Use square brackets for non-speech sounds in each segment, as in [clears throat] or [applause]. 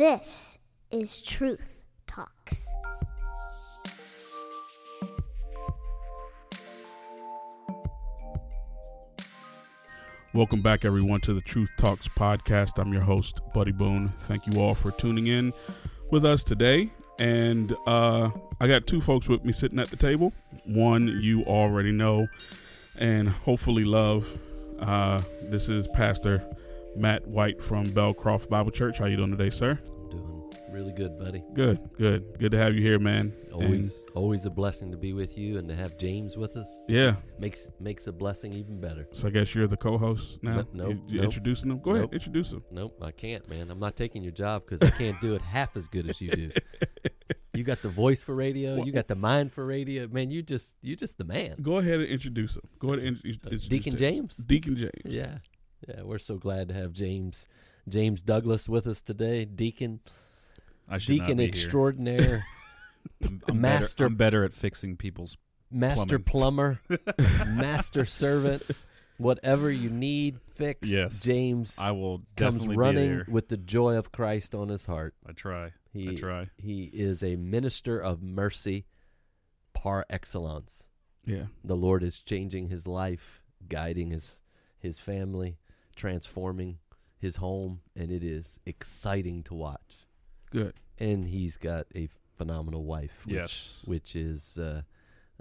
This is Truth Talks. Welcome back, everyone, to the Truth Talks podcast. I'm your host, Buddy Boone. Thank you all for tuning in with us today. And uh, I got two folks with me sitting at the table. One you already know and hopefully love. Uh, this is Pastor Matt White from Belcroft Bible Church. How you doing today, sir? Doing really good, buddy. Good, good, good to have you here, man. Always, always a blessing to be with you and to have James with us. Yeah. Makes makes a blessing even better. So I guess you're the co-host now. No- nope, you, nope. introducing them. Go Nope. ahead, introduce them. Nope, I can't, man. I'm not taking your job because I can't do it half as good as you do. [laughs] You got the voice for radio. You got the mind for radio. Man, you just you just the man. Go ahead and introduce them. Go ahead and Uh, introduce Deacon James? Deacon James. Yeah, yeah. We're so glad to have James James Douglas with us today. Deacon I should not Deacon be here. extraordinaire, [laughs] I'm, I'm master- Better, I'm better at fixing people's. master Plumbing. plumber, [laughs] master servant. Whatever you need fixed, Yes. James I will comes definitely running be there. with the joy of Christ on his heart. I try. I He try. he is a minister of mercy par excellence. Yeah. The Lord is changing his life, guiding his his family, transforming his home, and it is exciting to watch. Good. And he's got a phenomenal wife, which, Yes. which is uh,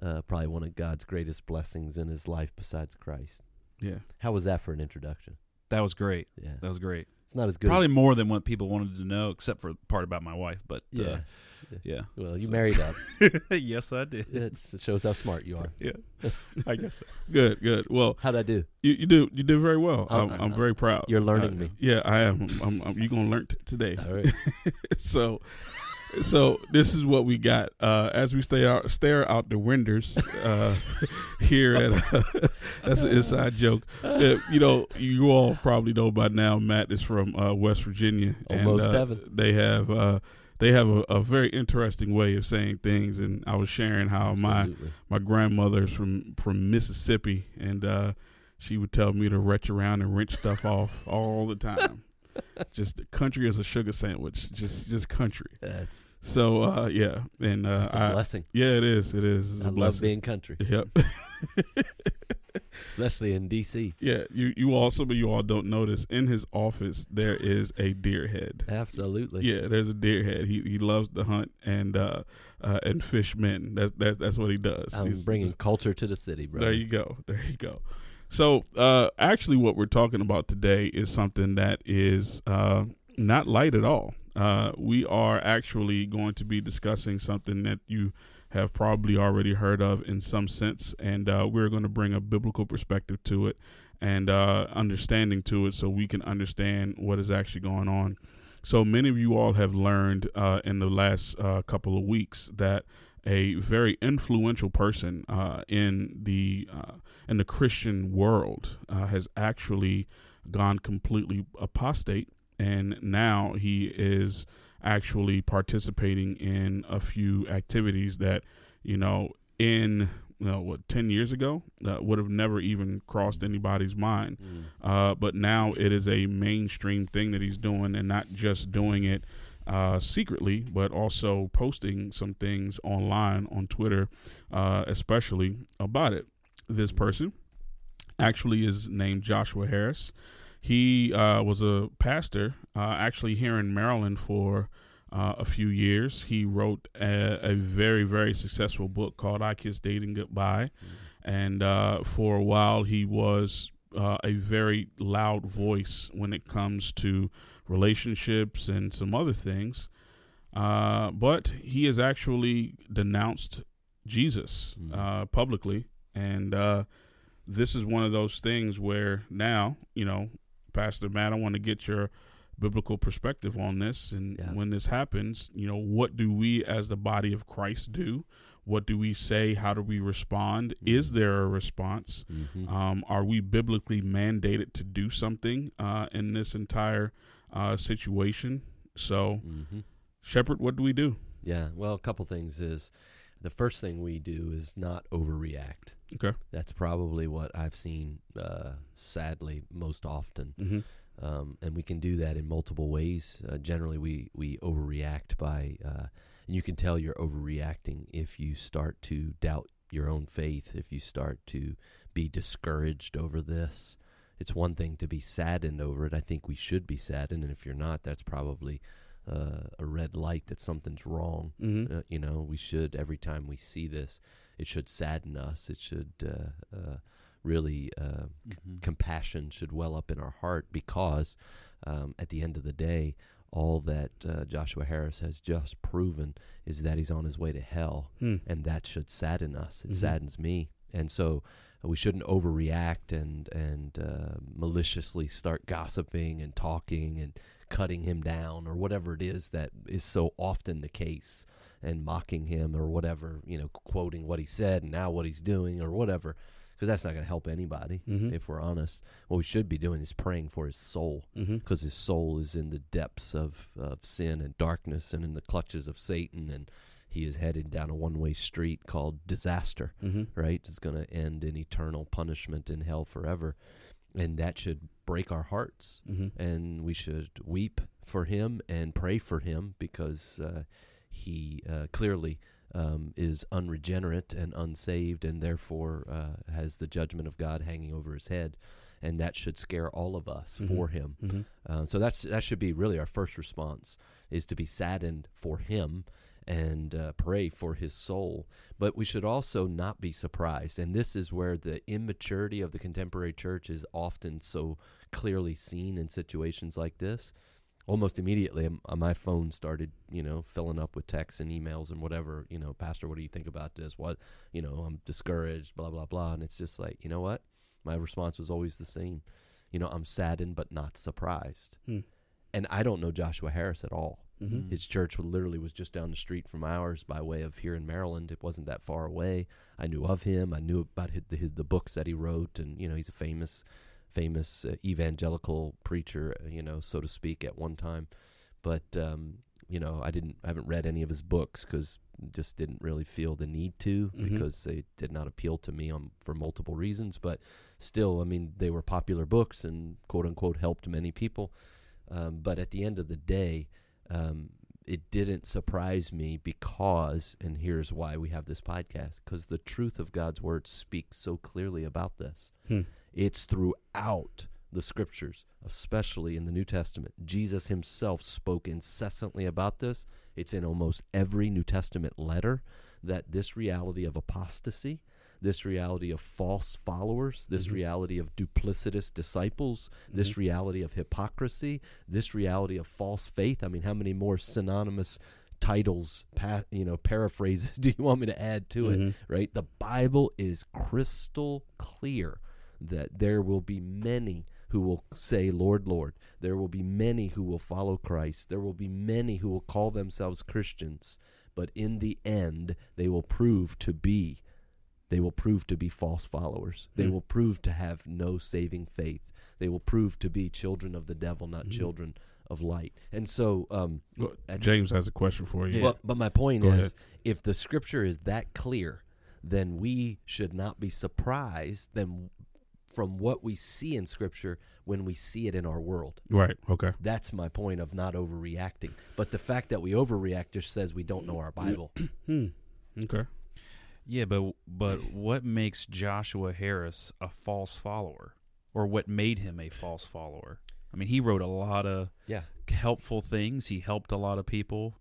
uh, probably one of God's greatest blessings in his life besides Christ. Yeah. How was that for an introduction? That was great. Yeah, That was great. It's not as good. Probably more than what people wanted to know, except for the part about my wife. But yeah. uh, yeah. Well, you So- married up. [laughs] yes, I did. It's, it shows how smart you are. Yeah. [laughs] I guess so. Good. Good. Well, How'd I do? you, you do you did very well. Oh, I'm, I'm uh, very proud. you're learning Uh, me. Yeah, I am. I'm, I'm, you're gonna learn t- today. All right. [laughs] so, so this is what we got. Uh, as we stay out, stare out the windows uh, [laughs] here at uh, [laughs] that's an inside joke. Uh, you know, you all probably know by now. Matt is from uh, West Virginia, Almost and uh, heaven. they have uh, they have a, a very interesting way of saying things. And I was sharing how my Absolutely. my grandmother's from from Mississippi, and uh, she would tell me to retch around and wrench stuff off all the time. [laughs] just country is a sugar sandwich, just just country. That's, So uh, yeah, and uh, that's a I, blessing. yeah, it is, it is. It's a I love blessing. being country, Yep. [laughs] [laughs] especially in D.C. yeah, you you some of you all don't notice in his office there is a deer head. Absolutely. Yeah, there's a deer head. He he loves to hunt and uh, uh, and fish men. That's that, that's what he does. I'm He's- bringing culture to the city, bro. There you go. There you go. So, uh, actually, what we're talking about today is something that is uh, not light at all. Uh, we are actually going to be discussing something that you have probably already heard of in some sense, and uh, we're going to bring a biblical perspective to it and uh, understanding to it so we can understand what is actually going on. So, many of you all have learned uh, in the last couple of weeks that a very influential person uh, in the uh, in the Christian world uh, has actually gone completely apostate, and now he is actually participating in a few activities that you know in you know, what ten years ago that would have never even crossed anybody's mind. Mm. Uh, but now it is a mainstream thing that he's doing, and not just doing it uh, secretly, but also posting some things online on Twitter, uh, especially about it. This person actually is named Joshua Harris. He uh, was a pastor, uh, actually here in Maryland for uh, a few years. He wrote a, a very, very successful book called "I Kiss Dating Goodbye," and uh, for a while he was uh, a very loud voice when it comes to relationships and some other things. Uh, but he has actually denounced Jesus Mm. uh, publicly, and uh, this is one of those things where now, you know, Pastor Matt, I want to get your biblical perspective on this. And Yeah. when this happens, you know, what do we as the body of Christ do? What do we say? How do we respond? Is Mhm. there a response? Mhm. Um, are we biblically mandated to do something uh, in this entire uh, situation? So, Mhm. Shepherd, what do we do? Yeah. Well, a couple things is the first thing we do is not overreact. Okay. That's probably what I've seen, uh, sadly, most often. Mm-hmm. Um, and we can do that in multiple ways. Uh, generally, we, we overreact by, uh, and you can tell you're overreacting if you start to doubt your own faith, if you start to be discouraged over this. It's one thing to be saddened over it. I think we should be saddened. And if you're not, that's probably uh, a red light that something's wrong. Mm-hmm. Uh, you know, we should every time we see this, it should sadden us. It should uh, uh, really uh, Mhm. compassion should well up in our heart because um, at the end of the day, all that uh, Joshua Harris has just proven is that he's on his way to hell, Hmm. and that should sadden us. It Mhm. saddens me, and so we shouldn't overreact and and uh, maliciously start gossiping and talking and cutting him down or whatever it is that is so often the case and mocking him or whatever you know quoting what he said and now what he's doing or whatever because that's not going to help anybody Mhm. if we're honest what we should be doing is praying for his soul Mm-hmm. because his soul is in the depths of, of sin and darkness and in the clutches of Satan, and he is headed down a one way street called disaster, Mm-hmm. right? It's going to end in eternal punishment in hell forever. And that should break our hearts. Mm-hmm. And we should weep for him and pray for him because uh, he uh, clearly um, is unregenerate and unsaved and therefore uh, has the judgment of God hanging over his head. And that should scare all of us Mhm. for him. Mm-hmm. Uh, so that's that should be really our first response is to be saddened for him and uh, pray for his soul. But we should also not be surprised, and this is where the immaturity of the contemporary church is often so clearly seen in situations like this. Almost immediately, um, uh, my phone started, you know, filling up with texts and emails and whatever. You know, Pastor, what do you think about this? What, you know, I'm discouraged, blah blah blah. And it's just like, you know what? My response was always the same. You know, I'm saddened but not surprised. Hmm. And I don't know Joshua Harris at all. Mm-hmm. His church literally was just down the street from ours by way of here in Maryland. It wasn't that far away. I knew of him. I knew about his, the, his, the books that he wrote, and you know he's a famous, famous uh, evangelical preacher, uh, you know, so to speak, at one time. But um, you know, I didn't, I haven't read any of his books because just didn't really feel the need to Mhm. because they did not appeal to me on for multiple reasons. But still, I mean, they were popular books and quote unquote helped many people. Um, but at the end of the day, um, it didn't surprise me because, and here's why we have this podcast, because the truth of God's word speaks so clearly about this. Hmm. It's throughout the scriptures, especially in the New Testament. Jesus himself spoke incessantly about this. It's in almost every New Testament letter that this reality of apostasy, this reality of false followers, this Mhm. reality of duplicitous disciples, this Mhm. reality of hypocrisy, this reality of false faith. I mean, how many more synonymous titles, pa- you know, paraphrases [laughs] do you want me to add to it? Mhm. right? The Bible is crystal clear that there will be many who will say, Lord, Lord. There will be many who will follow Christ. There will be many who will call themselves Christians. But in the end, they will prove to be. They will prove to be false followers. They Hmm. will prove to have no saving faith. They will prove to be children of the devil, not Mhm. children of light. And so, um, Well, James has a question for you. well, but my point Go is, ahead. if the scripture is that clear, then we should not be surprised then from what we see in scripture when we see it in our world. Right. Okay. That's my point of not overreacting. But the fact that we overreact just says we don't know our Bible. [clears throat] Hmm. Okay. Yeah, but but [laughs] what makes Joshua Harris a false follower, or what made him a false follower? I mean, he wrote a lot of yeah. helpful things. He helped a lot of people.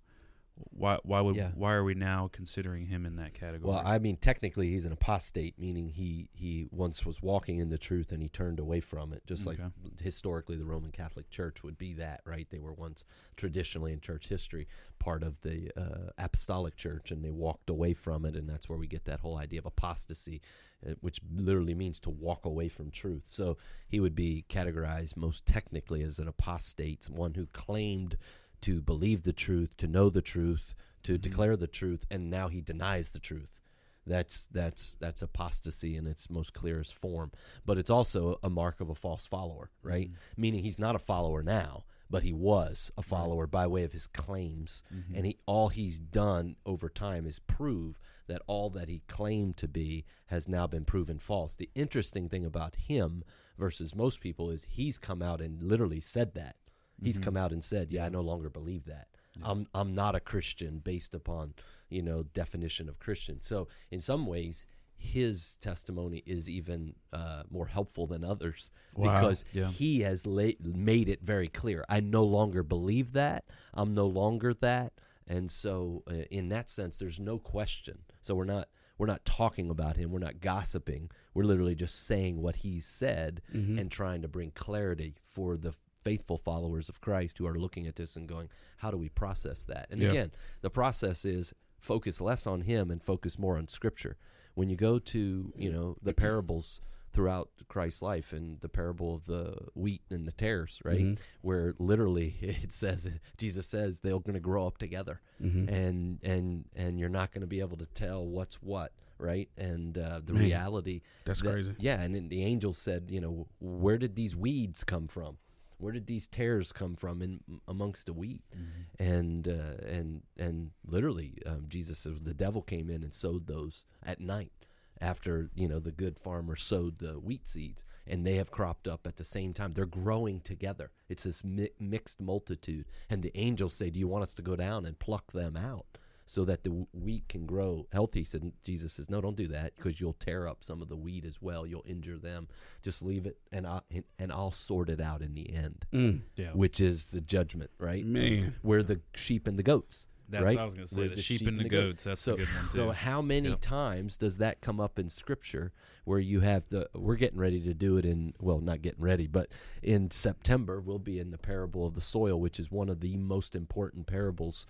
Why why would Yeah. why are we now considering him in that category? Well, I mean, technically, he's an apostate, meaning he he once was walking in the truth and he turned away from it. Just like historically, the Roman Catholic Church would be that, right? They were once traditionally in church history part of the uh, apostolic church, and they walked away from it, and that's where we get that whole idea of apostasy, uh, which literally means to walk away from truth. So he would be categorized most technically as an apostate, one who claimed to believe the truth, to know the truth, to Mhm. declare the truth, and now he denies the truth. That's that's that's apostasy in its most clearest form. But it's also a mark of a false follower, right? Mhm. Meaning he's not a follower now, but he was a follower by way of his claims. Mhm. And he all he's done over time is prove that all that he claimed to be has now been proven false. The interesting thing about him versus most people is he's come out and literally said that. He's Mhm. come out and said, "Yeah, I no longer believe that. Yeah. I'm I'm not a Christian based upon you know definition of Christian." So in some ways, his testimony is even uh, more helpful than others Wow. because Yeah. he has la- made it very clear. I no longer believe that. I'm no longer that. And so, uh, in that sense, there's no question. So we're not we're not talking about him. We're not gossiping. We're literally just saying what he said Mhm. and trying to bring clarity for the faithful followers of Christ who are looking at this and going, "How do we process that?" And Yeah. again, the process is focus less on him and focus more on Scripture. When you go to you know the parables throughout Christ's life and the parable of the wheat and the tares, right? Mhm. Where literally [laughs] it says Jesus says they're going to grow up together, Mhm. and and and you're not going to be able to tell what's what, right? And uh, the Man, reality That's that- crazy. Yeah, and the angel said, you know, where did these weeds come from? Where did these tares come from in amongst the wheat? Mm-hmm. And uh, and and literally, um, Jesus says the devil came in and sowed those at night after you know the good farmer sowed the wheat seeds, and they have cropped up at the same time. They're growing together. It's this mi- mixed multitude. And the angels say, "Do you want us to go down and pluck them out?" So that the wheat can grow healthy, said Jesus says, "No, don't do that, because you'll tear up some of the wheat as well. You'll injure them. Just leave it, and I and I'll sort it out in the end, Mm. Yeah. which is the judgment, right? Man. Where the sheep and the goats, That's right? what I was going to say. Where The, sheep, and the goat. goats. That's so, a good one, too. so how many Yep. times does that come up in Scripture where you have the? We're getting ready to do it in well, not getting ready, but in September we'll be in the parable of the soil, which is one of the most important parables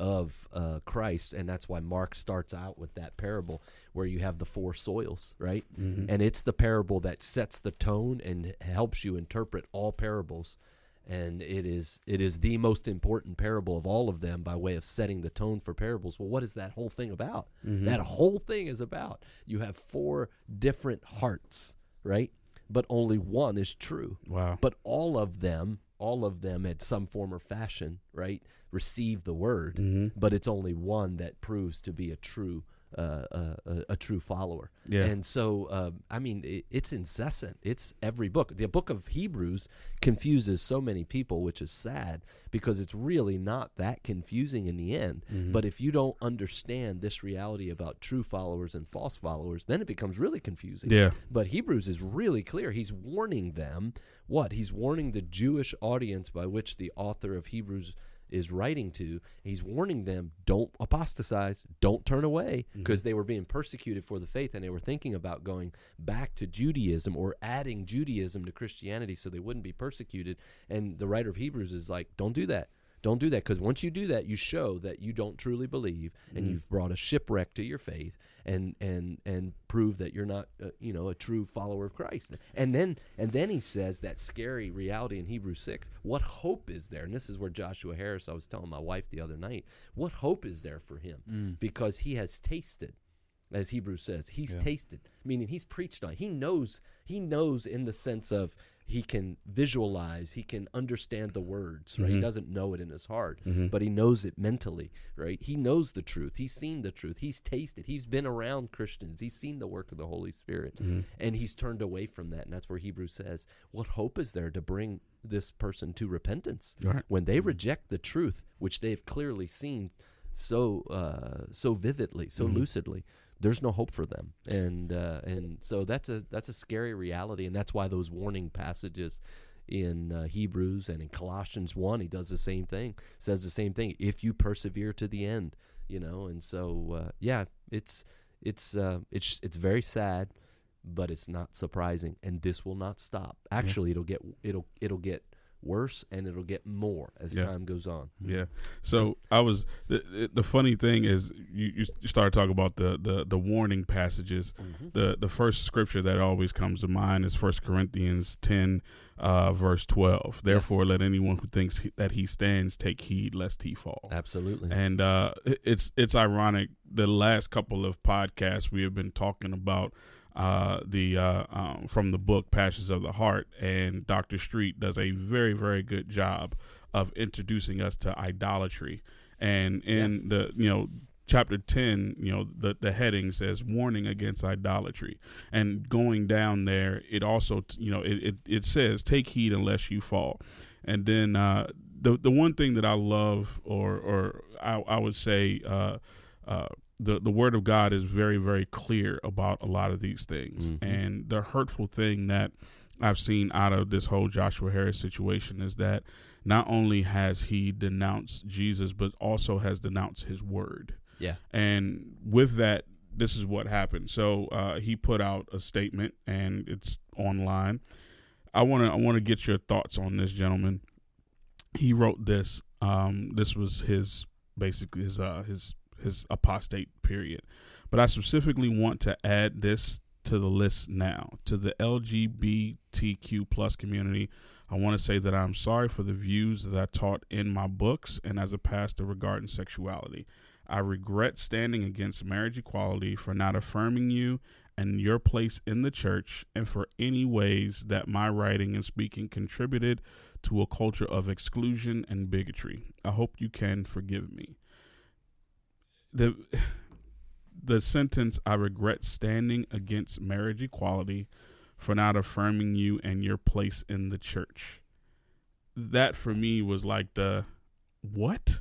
of uh, Christ, and that's why Mark starts out with that parable where you have the four soils, right? Mhm. and it's the parable that sets the tone and helps you interpret all parables and it is it is the most important parable of all of them by way of setting the tone for parables well what is that whole thing about Mhm. that whole thing is about you have four different hearts right but only one is true wow. but all of them all of them at some form or fashion right receive the word Mhm. but it's only one that proves to be a true uh, a, a true follower Yeah. and so, um, I mean, it, it's incessant. It's every book. The book of Hebrews confuses so many people, which is sad because it's really not that confusing in the end. Mhm. But if you don't understand this reality about true followers and false followers, then it becomes really confusing. yeah. But Hebrews is really clear. He's warning them what? He's warning the Jewish audience by which the author of Hebrews is writing to. He's warning them don't apostatize, don't turn away, because they were being persecuted for the faith and they were thinking about going back to Judaism or adding Judaism to Christianity so they wouldn't be persecuted. And the writer of Hebrews is like, don't do that. Don't do that because once you do that, you show that you don't truly believe, and Mhm. you've brought a shipwreck to your faith, and and and prove that you're not, uh, you know, a true follower of Christ. And then and then he says that scary reality in Hebrews six. What hope is there? And this is where Joshua Harris. I was telling my wife the other night. What hope is there for him? Mm. Because he has tasted, as Hebrews says, he's Yeah. tasted. Meaning he's preached on. He knows. He knows in the sense of he can visualize. He can understand the words. Right. He Mhm. doesn't know it in his heart Mhm. but he knows it mentally, right? He knows the truth. He's seen the truth. He's tasted. He's been around Christians. He's seen the work of the Holy Spirit. Mhm. And he's turned away from that. And that's where Hebrews says, What hope is there to bring this person to repentance? Right. When they reject the truth, which they've clearly seen so uh, so vividly, so Mhm. lucidly, there's no hope for them. And uh, and so that's a that's a scary reality, and that's why those warning passages in uh, Hebrews and in Colossians 1 he does the same thing says the same thing. If you persevere to the end you know and so uh, yeah it's it's uh, it's it's very sad but it's not surprising. And this will not stop. Actually it'll get it'll it'll get worse and it'll get more as Yeah. time goes on Yeah. So I was the, the funny thing is you you started talking about the the the warning passages. Mhm. The the first scripture that always comes to mind is First Corinthians ten, uh, verse twelve. Therefore, let anyone who thinks he, that he stands take heed lest he fall. absolutely And uh, it's it's ironic. The last couple of podcasts we have been talking about uh, the uh, um, from the book Passions of the Heart, and Doctor Street does a very very good job of introducing us to idolatry. And in the you know chapter 10 you know the the heading says warning against idolatry. And going down there it also you know it, it, it says take heed unless you fall. And then uh, the the one thing that I love or or I, I would say uh, uh, the the word of God is very very clear about a lot of these things Mhm. and the hurtful thing that I've seen out of this whole Joshua Harris situation is that not only has he denounced Jesus but also has denounced his word Yeah. and with that, this is what happened. So uh, he put out a statement, and it's online. I want to I want to get your thoughts on this, gentleman. He wrote this. Um, this was his basically his uh, his his apostate period. But I specifically want to add this to the list now to the LGBTQ plus community. I want to say that I'm sorry for the views that I taught in my books and as a pastor regarding sexuality. I regret standing against marriage equality for not affirming you and your place in the church and for any ways that my writing and speaking contributed to a culture of exclusion and bigotry. I hope you can forgive me. The [sighs] the sentence I regret standing against marriage equality for not affirming you and your place in the church. That for me was like the what?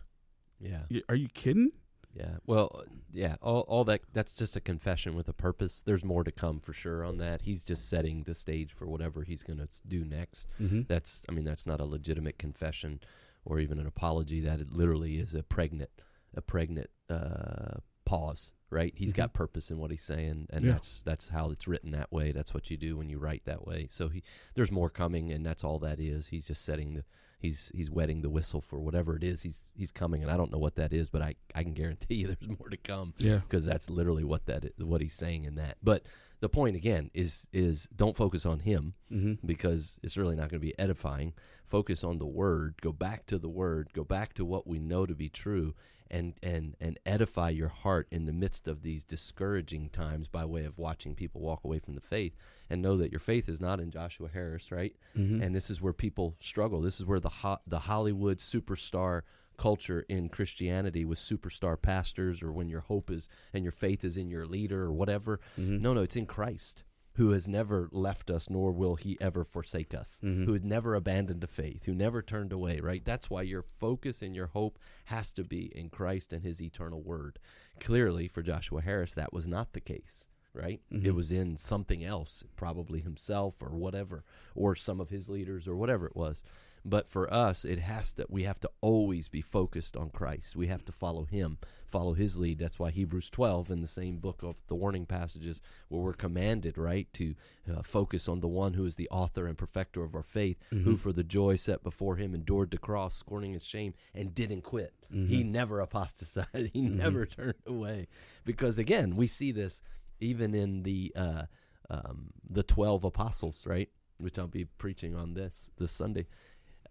Yeah. Are you kidding? Yeah. Well, yeah. All, all that that's just a confession with a purpose. There's more to come for sure on that. He's just setting the stage for whatever he's going to do next. Mm-hmm. That's I mean that's not a legitimate confession or even an apology. That it literally is a pregnant a pregnant uh, pause. Right. He's Mhm. got purpose in what he's saying, and Yeah. that's that's how it's written that way. That's what you do when you write that way. So he there's more coming, and that's all that is. He's just setting the he's he's wetting the whistle for whatever it is he's he's coming, and I don't know what that is, but I I can guarantee you [laughs] there's more to come Yeah. because that's literally what that is, what he's saying in that. But the point again is is don't focus on him Mm-hmm. because it's really not going to be edifying. Focus on the word. Go back to the word. Go back to what we know to be true, and and and edify your heart in the midst of these discouraging times by way of watching people walk away from the faith, and know that your faith is not in Joshua Harris, right? Mm-hmm. And this is where people struggle. This is where the ho- the Hollywood superstar culture in Christianity with superstar pastors, or when your hope is and your faith is in your leader or whatever. mm-hmm. No, no, it's in Christ, who has never left us, nor will he ever forsake us, Mhm. who had never abandoned the faith, who never turned away, right? That's why your focus and your hope has to be in Christ and his eternal word. Clearly, for Joshua Harris, that was not the case. Right? It Mhm. was in something else, probably himself or whatever, or some of his leaders or whatever it was. But for us, it has to. We have to always be focused on Christ. We have to follow Him, follow His lead. That's why Hebrews 12, in the same book of the warning passages, where we're commanded, right, to uh, focus on the one who is the author and perfecter of our faith, who Mhm. for the joy set before Him endured the cross, scorning its shame, and didn't quit. He Mhm. never apostatized. [laughs] He Mhm. never turned away. Because again, we see this even in the uh, um, the twelve apostles, right? Which I'll be preaching on this this Sunday.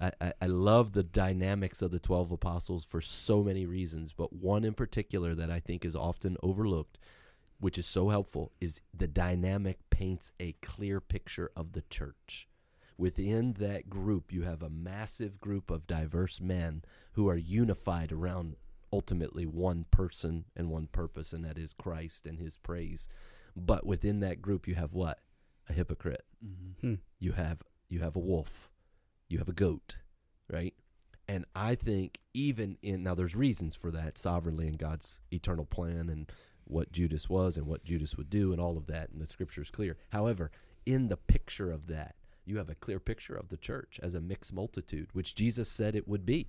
I, I, I love the dynamics of the 12 apostles for so many reasons, but one in particular that I think is often overlooked, which is so helpful, is the dynamic paints a clear picture of the church. Within that group, you have a massive group of diverse men who are unified around ultimately one person and one purpose, and that is Christ and his praise. But within that group, you have what? A hypocrite Hmm. you have you have a wolf, you have a goat, right? And I think even in now there's reasons for that sovereignly in God's eternal plan and what Judas was and what Judas would do and all of that and the scripture is clear. However, in the picture of that, you have a clear picture of the church as a mixed multitude, which Jesus said it would be.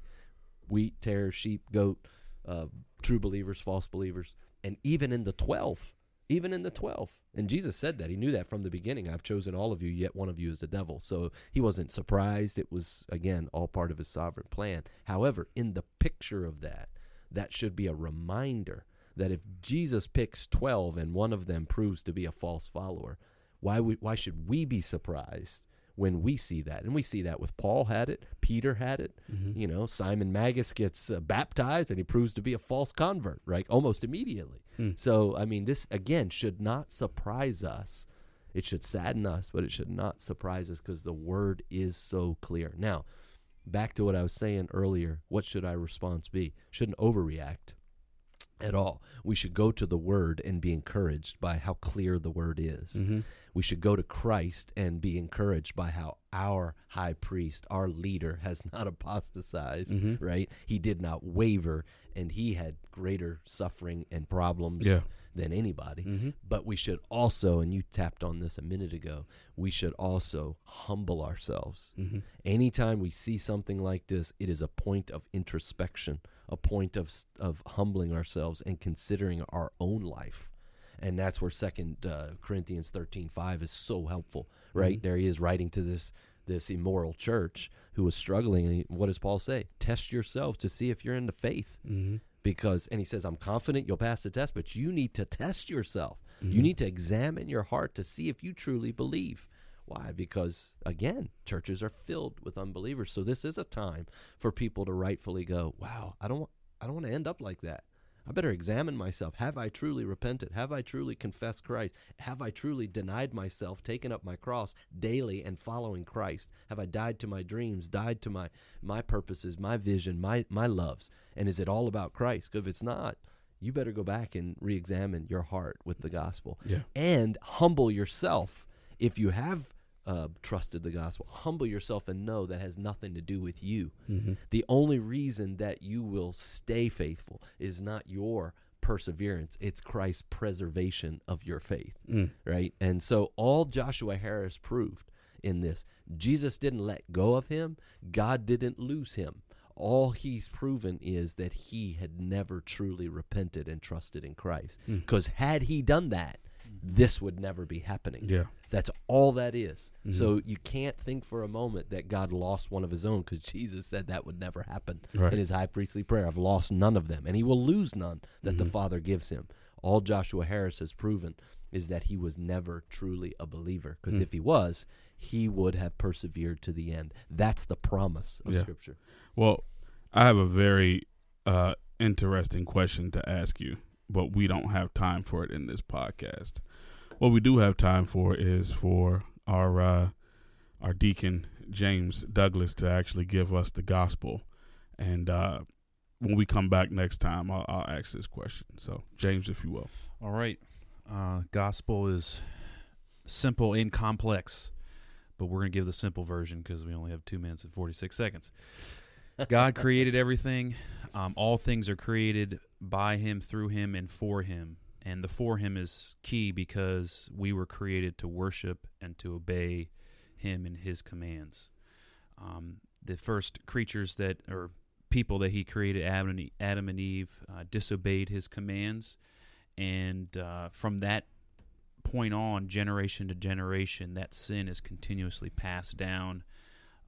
Wheat, tares, sheep, goat, uh, true believers, false believers, and even in the 12, even in the 12. And Jesus said that. He knew that from the beginning. I've chosen all of you, yet one of you is the devil. So he wasn't surprised. It was, again, all part of his sovereign plan. However, in the picture of that, that should be a reminder that if Jesus picks 12 and one of them proves to be a false follower, why, we, why should we be surprised when we see that? And we see that with Paul had it, Peter had it, Mhm. you know, Simon Magus gets uh, baptized and he proves to be a false convert, right? Almost immediately. Hmm. So, I mean, this again should not surprise us. It should sadden us, but it should not surprise us because the word is so clear. Now, back to what I was saying earlier. What should our response be? Shouldn't overreact. At all. We should go to the Word and be encouraged by how clear the Word is. Mm-hmm. We should go to Christ and be encouraged by how our high priest, our leader, has [laughs] not apostatized, Mhm. right? He did not waver, and he had greater suffering and problems Yeah. than anybody. Mm-hmm. But we should also, and you tapped on this a minute ago, we should also humble ourselves. Mm-hmm. Anytime we see something like this, it is a point of introspection, a point of of humbling ourselves and considering our own life. And that's where Second uh, Corinthians thirteen five is so helpful, right? Mhm. There he is writing to this this immoral church who was struggling. And what does Paul say? Test yourself to see if you're in the faith, Mm-hmm. because and he says, I'm confident you'll pass the test, but you need to test yourself. Mm-hmm. You need to examine your heart to see if you truly believe. Why? Because again, churches are filled with unbelievers. So this is a time for people to rightfully go, "Wow, I don't I don't want to end up like that. I better examine myself. Have I truly repented? Have I truly confessed Christ? Have I truly denied myself, taken up my cross daily and following Christ? Have I died to my dreams, died to my my purposes, my vision, my my loves? And is it all about Christ? Because if it's not, you better go back and re-examine your heart with the gospel Yeah. and humble yourself if you have uh, trusted the gospel humble yourself and know that has nothing to do with you Mm-hmm. the only reason that you will stay faithful is not your perseverance it's christ's preservation of your faith Mm. right and so all joshua harris proved in this jesus didn't let go of him god didn't lose him all he's proven is that he had never truly repented and trusted in christ Mm. because had he done that this would never be happening Yeah. That's all that is. Mhm. So you can't think for a moment that God lost one of his own because [laughs] Jesus said that would never happen Right. in his high priestly prayer. I've lost none of them, and he will lose none that the Mhm. Father gives him. All Joshua Harris has proven is that he was never truly a believer because Mm. if he was, he would have persevered to the end. That's the promise of Yeah. Scripture. Well, I have a very uh, interesting question to ask you, but we don't have time for it in this podcast. What we do have time for is for our uh, our deacon James Douglas to actually give us the gospel, and uh, when we come back next time, I'll, I'll ask this question. So, James, if you will. All right. Uh, gospel is simple and complex, but we're to give the simple version because we only have two minutes and 46 seconds. God created everything. Um, all things are created by Him, through Him, and for Him. And the for Him is key because we were created to worship and to obey Him and His commands. Um, the first creatures that, or people that He created, Adam and, Adam and Eve, uh, disobeyed His commands and uh, from that point on, generation to generation, that sin is continuously passed down.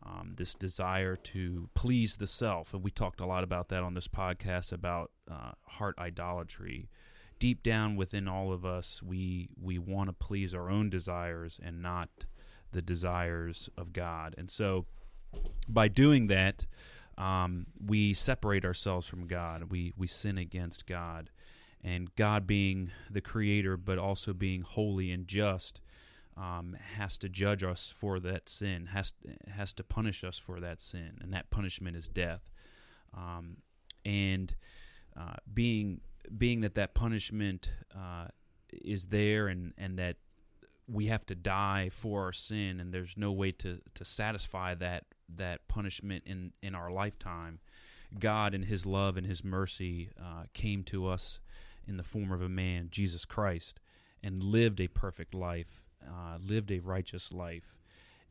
Um, this desire to please the self, and we talked a lot about that on this podcast about uh, heart idolatry. Deep down within all of us, we we want to please our own desires and not the desires of God. And so, by doing that, um, we separate ourselves from God. We we sin against God and God being the creator, but also being holy and just, um, has to judge us for that sin, has has to punish us for that sin, and that punishment is death. Um, and uh, being being that that punishment uh, is there, and and that we have to die for our sin, and there's no way to to satisfy that that punishment in in our lifetime. God, in His love and His mercy, uh, came to us in the form of a man, Jesus Christ, and lived a perfect life, uh, lived a righteous life,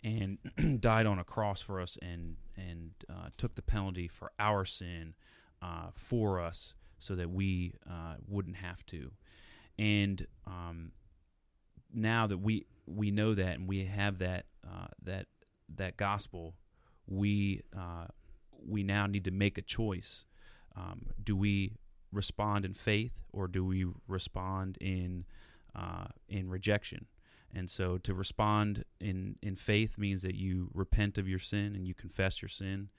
and [clears throat] died on a cross for us, and and uh, took the penalty for our sin uh, for us, so that we uh, wouldn't have to. And um, now that we we know that, and we have that uh, that that gospel, we uh, we now need to make a choice. Um, do we respond in faith or do we respond in uh, in rejection? And so to respond in, in faith means that you repent of your sin and you confess your sin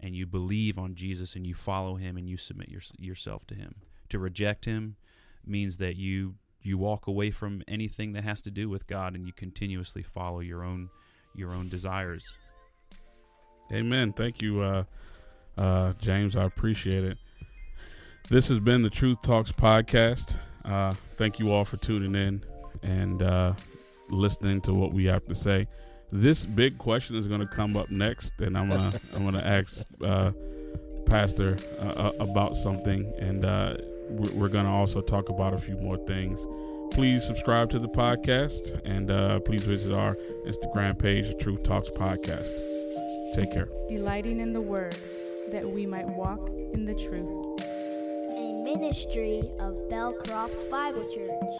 and you believe on Jesus and you follow him and you submit your, yourself to him. To reject him means that you you walk away from anything that has to do with God and you continuously follow your own your own desires. Amen. Thank you, uh, uh, James. I appreciate it. This has been the Truth Talks podcast. Uh, thank you all for tuning in and uh, listening to what we have to say. This big question is going to come up next, and I'm gonna I'm gonna ask uh, Pastor uh, uh, about something, and uh, we're, we're gonna also talk about a few more things. Please subscribe to the podcast, and uh, please visit our Instagram page, the Truth Talks Podcast. Take care. delighting in the word, that we might walk in the truth. A ministry of Belcroft Bible Church.